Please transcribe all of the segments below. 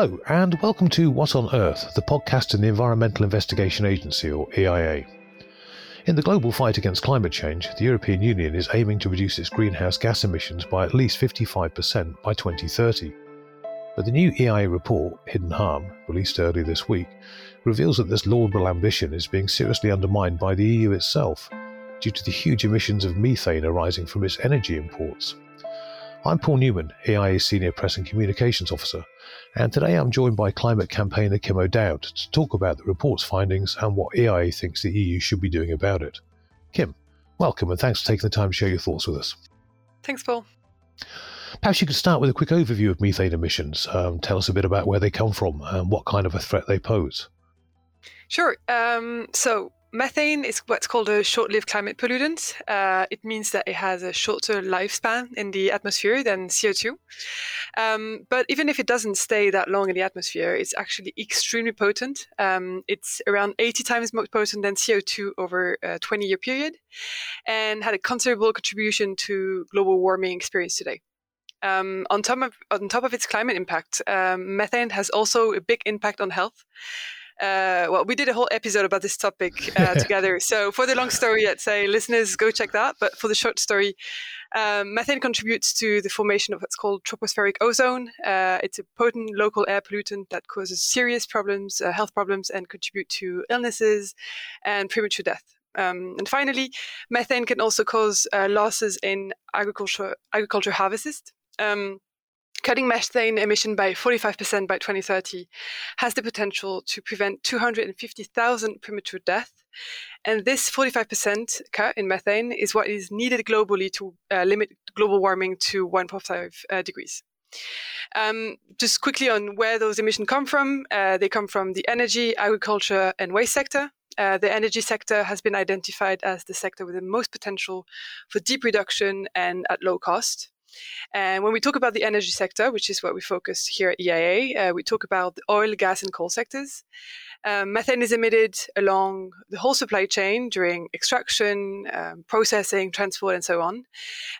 Hello, and welcome to What on Earth, the podcast in the Environmental Investigation Agency, or EIA. In the global fight against climate change, the European Union is aiming to reduce its greenhouse gas emissions by at least 55% by 2030. But the new EIA report, Hidden Harm, released earlier this week, reveals that this laudable ambition is being seriously undermined by the EU itself due to the huge emissions of methane arising from its energy imports. I'm Paul Newman, EIA's Senior Press and Communications Officer, and today I'm joined by climate campaigner Kim O'Dowd to talk about the report's findings and what EIA thinks the EU should be doing about it. Kim, welcome and thanks for taking the time to share your thoughts with us. Thanks, Paul. Perhaps you could start with a quick overview of methane emissions. Um, tell us a bit about where they come from and what kind of a threat they pose. Sure. Um, so, Methane is what's called a short-lived climate pollutant. Uh, it means that it has a shorter lifespan in the atmosphere than CO2. Um, but even if it doesn't stay that long in the atmosphere, it's actually extremely potent. Um, it's around 80 times more potent than CO2 over a 20-year period, and had a considerable contribution to global warming experience today. Um, on top of on top of its climate impact, um, methane has also a big impact on health. Uh, well, we did a whole episode about this topic uh, together. So, for the long story, I'd say listeners go check that. But for the short story, um, methane contributes to the formation of what's called tropospheric ozone. Uh, it's a potent local air pollutant that causes serious problems, uh, health problems, and contribute to illnesses and premature death. Um, and finally, methane can also cause uh, losses in agriculture agriculture harvests. Um, Cutting methane emission by 45% by 2030 has the potential to prevent 250,000 premature deaths. And this 45% cut in methane is what is needed globally to uh, limit global warming to 1.5 uh, degrees. Um, just quickly on where those emissions come from, uh, they come from the energy, agriculture, and waste sector. Uh, the energy sector has been identified as the sector with the most potential for deep reduction and at low cost. And when we talk about the energy sector, which is what we focus here at EIA, uh, we talk about the oil, gas, and coal sectors. Um, methane is emitted along the whole supply chain during extraction, um, processing, transport, and so on.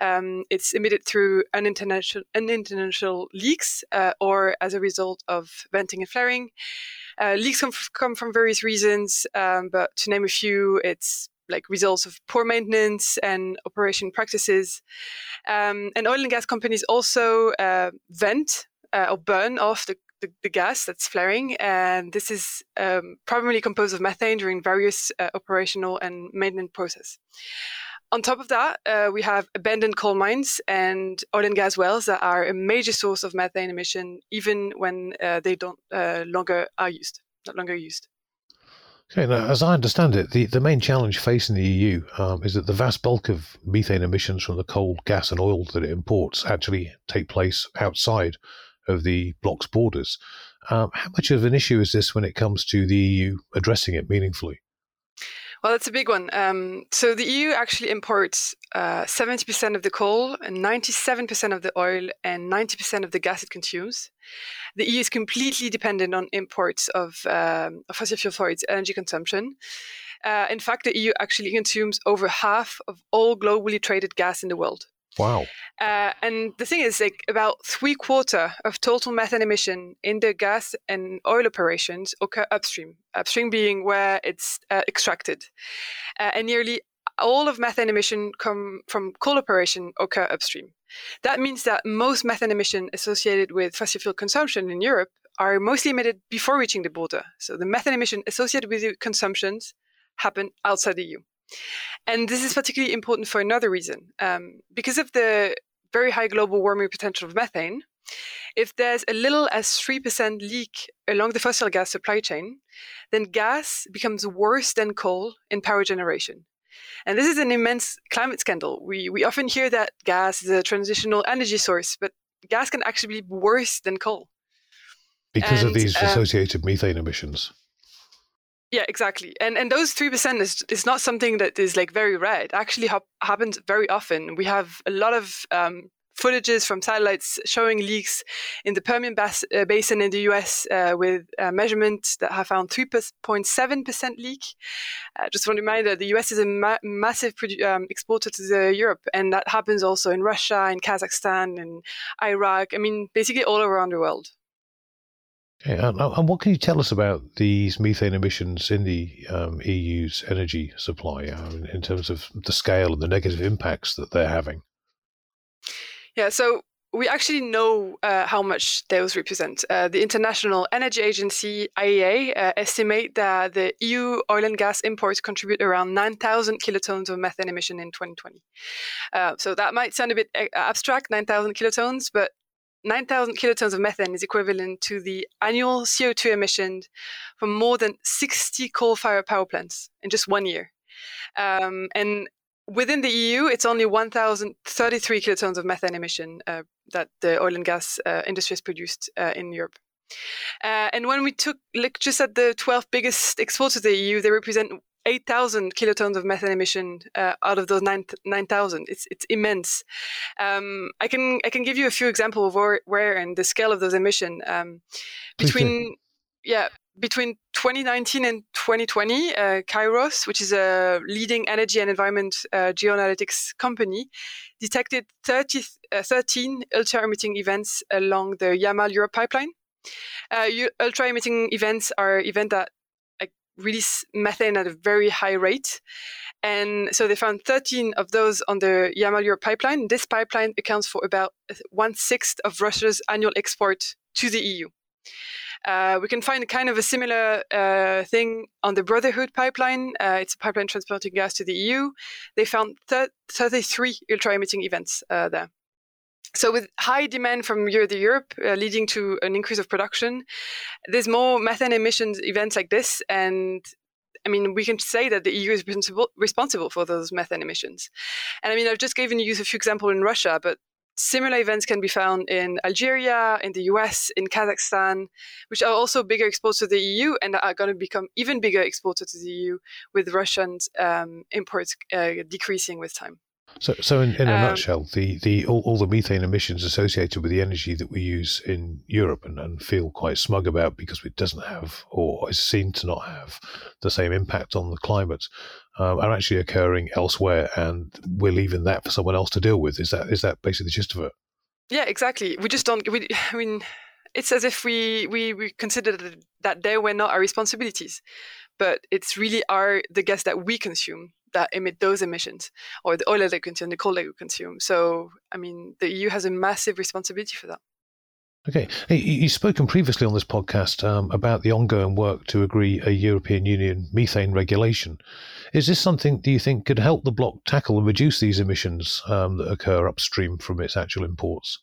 Um, it's emitted through unintentional, leaks uh, or as a result of venting and flaring. Uh, leaks come, f- come from various reasons, um, but to name a few, it's like results of poor maintenance and operation practices. Um, and oil and gas companies also uh, vent uh, or burn off the, the, the, gas that's flaring. And this is um, primarily composed of methane during various uh, operational and maintenance process. On top of that, uh, we have abandoned coal mines and oil and gas wells that are a major source of methane emission, even when uh, they don't uh, longer are used, not longer used. Okay, now, as I understand it, the, the main challenge facing the EU um, is that the vast bulk of methane emissions from the coal, gas, and oil that it imports actually take place outside of the bloc's borders. Um, how much of an issue is this when it comes to the EU addressing it meaningfully? Well, that's a big one. Um, so the EU actually imports uh, 70% of the coal and 97% of the oil and 90% of the gas it consumes. The EU is completely dependent on imports of, um, of fossil fuel for its energy consumption. Uh, in fact, the EU actually consumes over half of all globally traded gas in the world. Wow. Uh, and the thing is, like about three quarter of total methane emission in the gas and oil operations occur upstream. Upstream being where it's uh, extracted, uh, and nearly all of methane emission come from coal operation occur upstream. That means that most methane emission associated with fossil fuel consumption in Europe are mostly emitted before reaching the border. So the methane emission associated with the consumptions happen outside the EU. And this is particularly important for another reason. Um, because of the very high global warming potential of methane, if there's a little as 3% leak along the fossil gas supply chain, then gas becomes worse than coal in power generation. And this is an immense climate scandal. We, we often hear that gas is a transitional energy source, but gas can actually be worse than coal. Because and, of these um, associated methane emissions. Yeah, exactly. And and those three percent is is not something that is like very rare. It actually ha- happens very often. We have a lot of um, footages from satellites showing leaks in the Permian bas- uh, Basin in the US uh, with uh, measurements that have found 3.7% leak. Uh, just want to remind that the US is a ma- massive produ- um, exporter to the Europe, and that happens also in Russia, in Kazakhstan, in Iraq. I mean, basically all around the world. And, what can you tell us about these methane emissions in the um, EU's energy supply in terms of the scale and the negative impacts that they're having? Yeah, so we actually know uh, how much those represent. Uh, the International Energy Agency, IEA, uh, estimate that the EU oil and gas imports contribute around 9,000 kilotons of methane emission in 2020. Uh, so that might sound a bit uh, abstract, 9,000 kilotons, but 9,000 kilotons of methane is equivalent to the annual CO2 emissions from more than 60 coal-fired power plants in just one year. Um, and within the EU, it's only 1,033 kilotons of methane emission uh, that the oil and gas uh, industry has produced uh, in Europe. Uh, and when we took look just at the 12 biggest exporters of the EU, they represent 8,000 kilotons of methane emission uh, out of those 9,000. 9, it's it's immense. Um, I can I can give you a few examples of where, where and the scale of those emissions. Um, between yeah between 2019 and 2020, uh, Kayrros, which is a leading energy and environment uh, geoanalytics company, detected 30, uh, 13 ultra-emitting events along the Yamal Europe pipeline. Uh, ultra-emitting events are events that release methane at a very high rate. And so they found 13 of those on the Yamal Europe pipeline. This pipeline accounts for about one sixth of Russia's annual export to the EU. Uh, we can find kind of a similar uh, thing on the Brotherhood pipeline. Uh, it's a pipeline transporting gas to the EU. They found 33 ultra emitting events uh, there. So, with high demand from Europe, Europe uh, leading to an increase of production, there's more methane emissions events like this. And I mean, we can say that the EU is responsible for those methane emissions. And I mean, I've just given you a few examples in Russia, but similar events can be found in Algeria, in the US, in Kazakhstan, which are also bigger exporters to the EU and are going to become even bigger exporters to the EU with Russian um, imports uh, decreasing with time. So, so in, in a um, nutshell, the, the all, all, the methane emissions associated with the energy that we use in Europe and, and feel quite smug about because it doesn't have or is seen to not have the same impact on the climate um, are actually occurring elsewhere, and we're leaving that for someone else to deal with. Is that is that basically the gist of it? Yeah, exactly. We just don't. We, I mean, it's as if we we, we consider that they were not our responsibilities, but it's really our the gas that we consume that emit those emissions, or the oil that we consume, the coal that we consume. So, I mean, the EU has a massive responsibility for that. Okay. Hey, you've spoken previously on this podcast um, about the ongoing work to agree a European Union methane regulation. Is this something do you think could help the bloc tackle and reduce these emissions um, that occur upstream from its actual imports?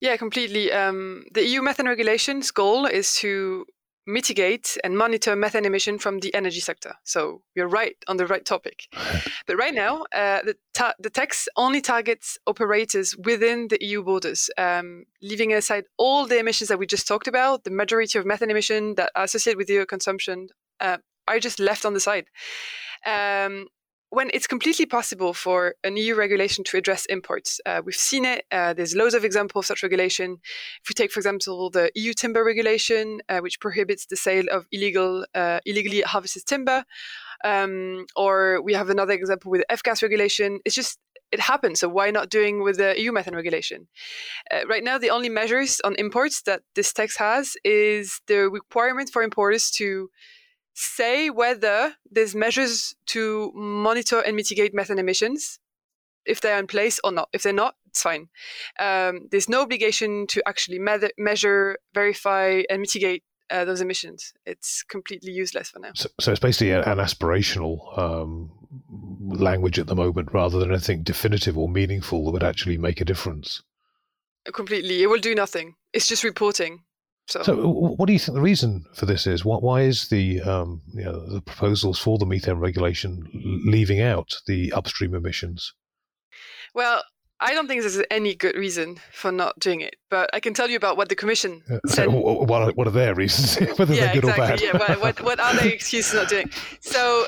Yeah, completely. Um, the EU methane regulation's goal is to mitigate and monitor methane emission from the energy sector. So you're right on the right topic. but right now, uh, the, ta- the text only targets operators within the EU borders, um, leaving aside all the emissions that we just talked about. The majority of methane emission that are associated with EU consumption uh, are just left on the side. Um, when it's completely possible for an EU regulation to address imports. Uh, we've seen it. Uh, there's loads of examples of such regulation. If we take, for example, the EU timber regulation, uh, which prohibits the sale of illegal, uh, illegally harvested timber, um, or we have another example with F-gas regulation. It's just it happens. So why not doing with the EU methane regulation? Uh, right now, the only measures on imports that this text has is the requirement for importers to say whether there's measures to monitor and mitigate methane emissions, if they're in place or not. If they're not, it's fine. Um, there's no obligation to actually me- measure, verify, and mitigate uh, those emissions. It's completely useless for now. So, so it's basically an, an aspirational um, language at the moment rather than anything definitive or meaningful that would actually make a difference. Completely. It will do nothing. It's just reporting. So, so what do you think the reason for this is? Why, why is the um, you know, the proposals for the methane regulation leaving out the upstream emissions? Well, I don't think there's any good reason for not doing it, but I can tell you about what the Commission said. what, are, what are their reasons, whether yeah, they're good exactly, or bad? yeah, what, what are their excuses not doing? So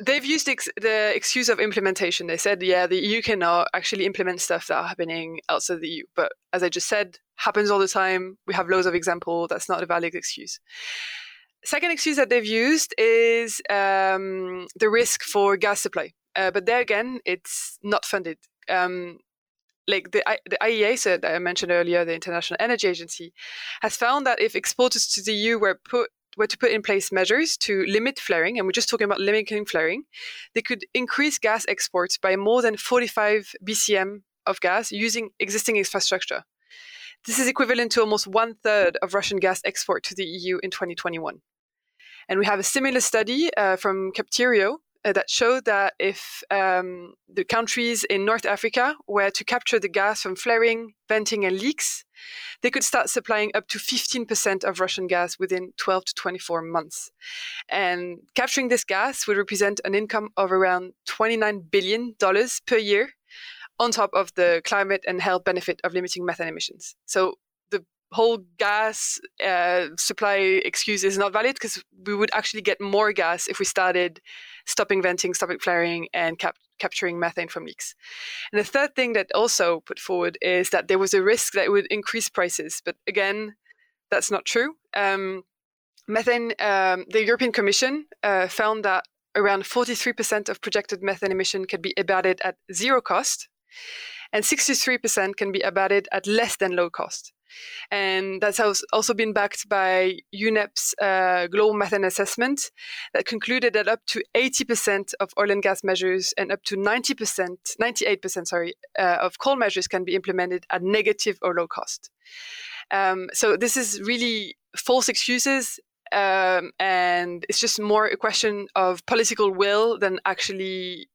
they've used the excuse of implementation. They said, yeah, the EU cannot actually implement stuff that are happening outside the EU. But as I just said, happens all the time. We have loads of examples. That's not a valid excuse. Second excuse that they've used is um, the risk for gas supply. Uh, but there again, it's not funded. Um, like the, the IEA said that I mentioned earlier, the International Energy Agency, has found that if exporters to the EU were put were to put in place measures to limit flaring, and we're just talking about limiting flaring, they could increase gas exports by more than 45 BCM of gas using existing infrastructure. This is equivalent to almost one third of Russian gas export to the EU in 2021. And we have a similar study uh, from Capterio uh, that showed that if um, the countries in North Africa were to capture the gas from flaring, venting, and leaks, they could start supplying up to 15% of Russian gas within 12 to 24 months. And capturing this gas would represent an income of around $29 billion per year on top of the climate and health benefit of limiting methane emissions. So the whole gas uh, supply excuse is not valid because we would actually get more gas if we started stopping venting, stopping flaring, and cap- capturing methane from leaks. And the third thing that also put forward is that there was a risk that it would increase prices. But again, that's not true. Um, methane, um, the European Commission uh, found that around 43% of projected methane emission can be abated at zero cost and 63% can be abated at less than low cost. And that's also been backed by UNEP's uh, global methane assessment that concluded that up to 80% of oil and gas measures and up to 90%, 98%, sorry, uh, of coal measures can be implemented at negative or low cost. Um, so this is really false excuses. Um, and it's just more a question of political will than actually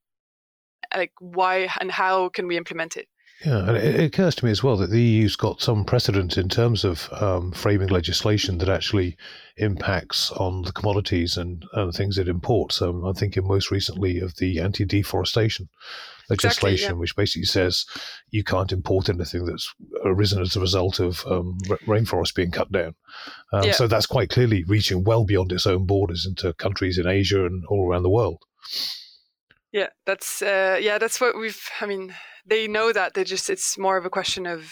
like why and how can we implement it? Yeah, and it, occurs to me as well that the EU's got some precedent in terms of um, framing legislation that actually impacts on the commodities and, and things it imports. Um, I'm thinking most recently of the anti deforestation legislation, exactly, yeah. which basically says you can't import anything that's arisen as a result of um, rainforest being cut down. Um, yeah. So that's quite clearly reaching well beyond its own borders into countries in Asia and all around the world. Yeah, that's uh, yeah, that's what we've. I mean, they know that they just. It's more of a question of.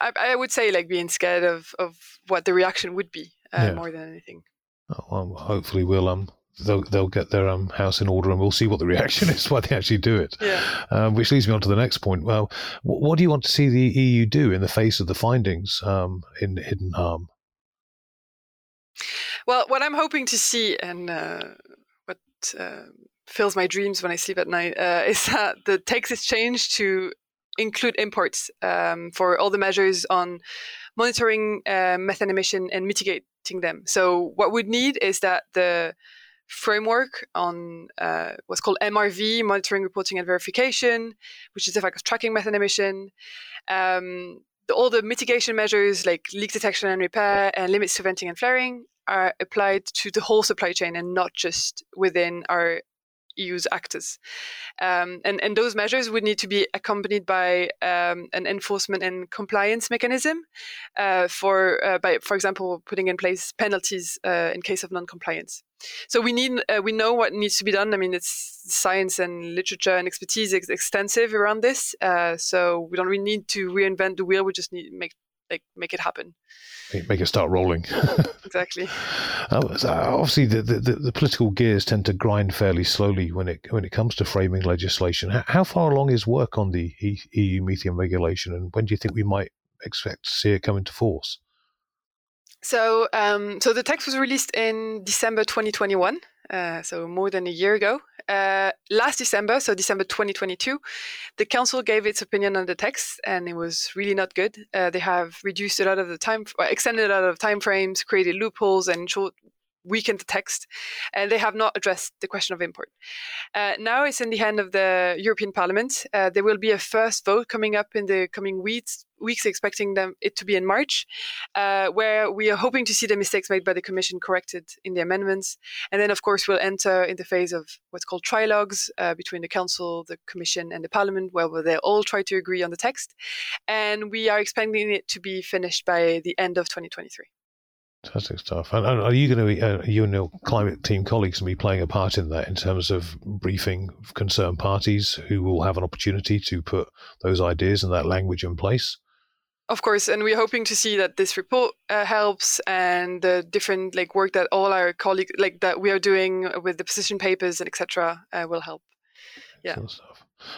I, I would say like being scared of of what the reaction would be uh, yeah. more than anything. Oh, well, hopefully we'll um they'll they'll get their um house in order and we'll see what the reaction is why they actually do it. Yeah. Um, which leads me on to the next point. Well, what, what, do you want to see the EU do in the face of the findings um in hidden harm? Well, what I'm hoping to see, and uh, uh, fills my dreams when I sleep at night uh, is that the text is changed to include imports um, for all the measures on monitoring uh, methane emission and mitigating them. So what we need is that the framework on uh, what's called MRV, monitoring, reporting, and verification, which is the fact of tracking methane emission. Um, all the mitigation measures like leak detection and repair and limits to venting and flaring are applied to the whole supply chain and not just within our EU's actors. Um, and, and those measures would need to be accompanied by um, an enforcement and compliance mechanism uh, for, uh, by, for example, putting in place penalties uh, in case of non-compliance. So we need, uh, we know what needs to be done. I mean, it's science and literature and expertise is extensive around this. Uh, so we don't really need to reinvent the wheel. We just need to make like make it happen. Make it start rolling. exactly. Uh, obviously, the, the, the, political gears tend to grind fairly slowly when it when it comes to framing legislation. How, how far along is work on the EU methane regulation, and when do you think we might expect to see it come into force? So, um, so the text was released in December 2021, uh, so more than a year ago. Uh, last December, so December 2022, the council gave its opinion on the text, and it was really not good. Uh, they have reduced a lot of the time, extended a lot of time frames, created loopholes, and short weakened the text, and they have not addressed the question of import. Uh, now it's in the hand of the European Parliament. Uh, there will be a first vote coming up in the coming weeks, weeks expecting them it to be in March, uh, where we are hoping to see the mistakes made by the Commission corrected in the amendments, and then of course we'll enter in the phase of what's called trilogues uh, between the Council, the Commission, and the Parliament, where they all try to agree on the text, and we are expecting it to be finished by the end of 2023. Fantastic stuff. And are you going to be, uh, you and your climate team colleagues, to be playing a part in that in terms of briefing concerned parties who will have an opportunity to put those ideas and that language in place? Of course, and we're hoping to see that this report uh, helps, and the different like work that all our colleagues like that we are doing with the position papers and etc. Uh, will help. Yeah.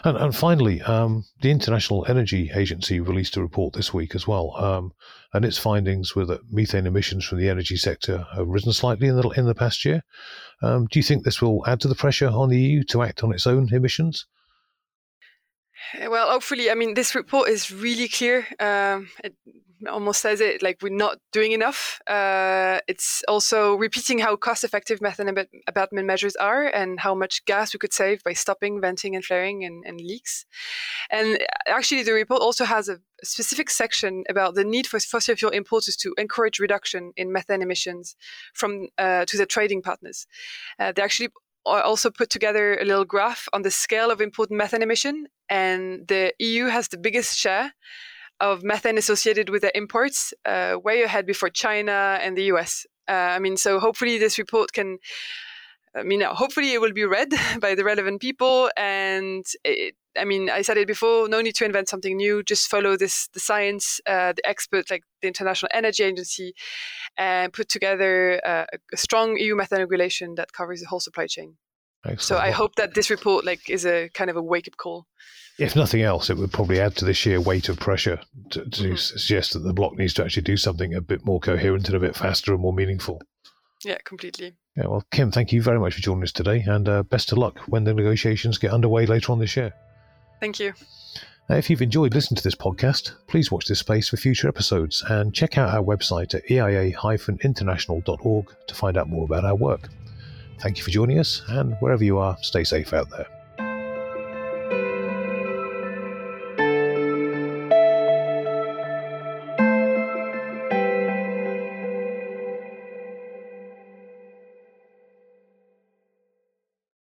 And, and finally, um, the International Energy Agency released a report this week as well, um, and its findings were that methane emissions from the energy sector have risen slightly in the in the past year. Um, do you think this will add to the pressure on the EU to act on its own emissions? Well, hopefully, I mean, this report is really clear. Um, it almost says it like we're not doing enough. Uh, it's also repeating how cost effective methane abatement measures are and how much gas we could save by stopping venting and flaring and, and leaks. And actually, the report also has a specific section about the need for fossil fuel importers to encourage reduction in methane emissions from uh, to the trading partners. Uh, they actually also put together a little graph on the scale of imported methane emission, and the EU has the biggest share of methane associated with the imports, uh, way ahead before China and the US. Uh, I mean, so hopefully this report can. I mean, hopefully it will be read by the relevant people. And it, I mean, I said it before. No need to invent something new. Just follow this, the science, uh, the experts like the International Energy Agency, and put together uh, a strong EU methane regulation that covers the whole supply chain. Excellent. So I hope that this report like is a kind of a wake up call if nothing else, it would probably add to the sheer weight of pressure to, to mm-hmm. suggest that the bloc needs to actually do something a bit more coherent and a bit faster and more meaningful. Yeah, completely. Yeah, well, Kim, thank you very much for joining us today, and uh, best of luck when the negotiations get underway later on this year. Thank you. Now, if you've enjoyed listening to this podcast, please watch this space for future episodes and check out our website at eia-international.org to find out more about our work. Thank you for joining us, and wherever you are, stay safe out there.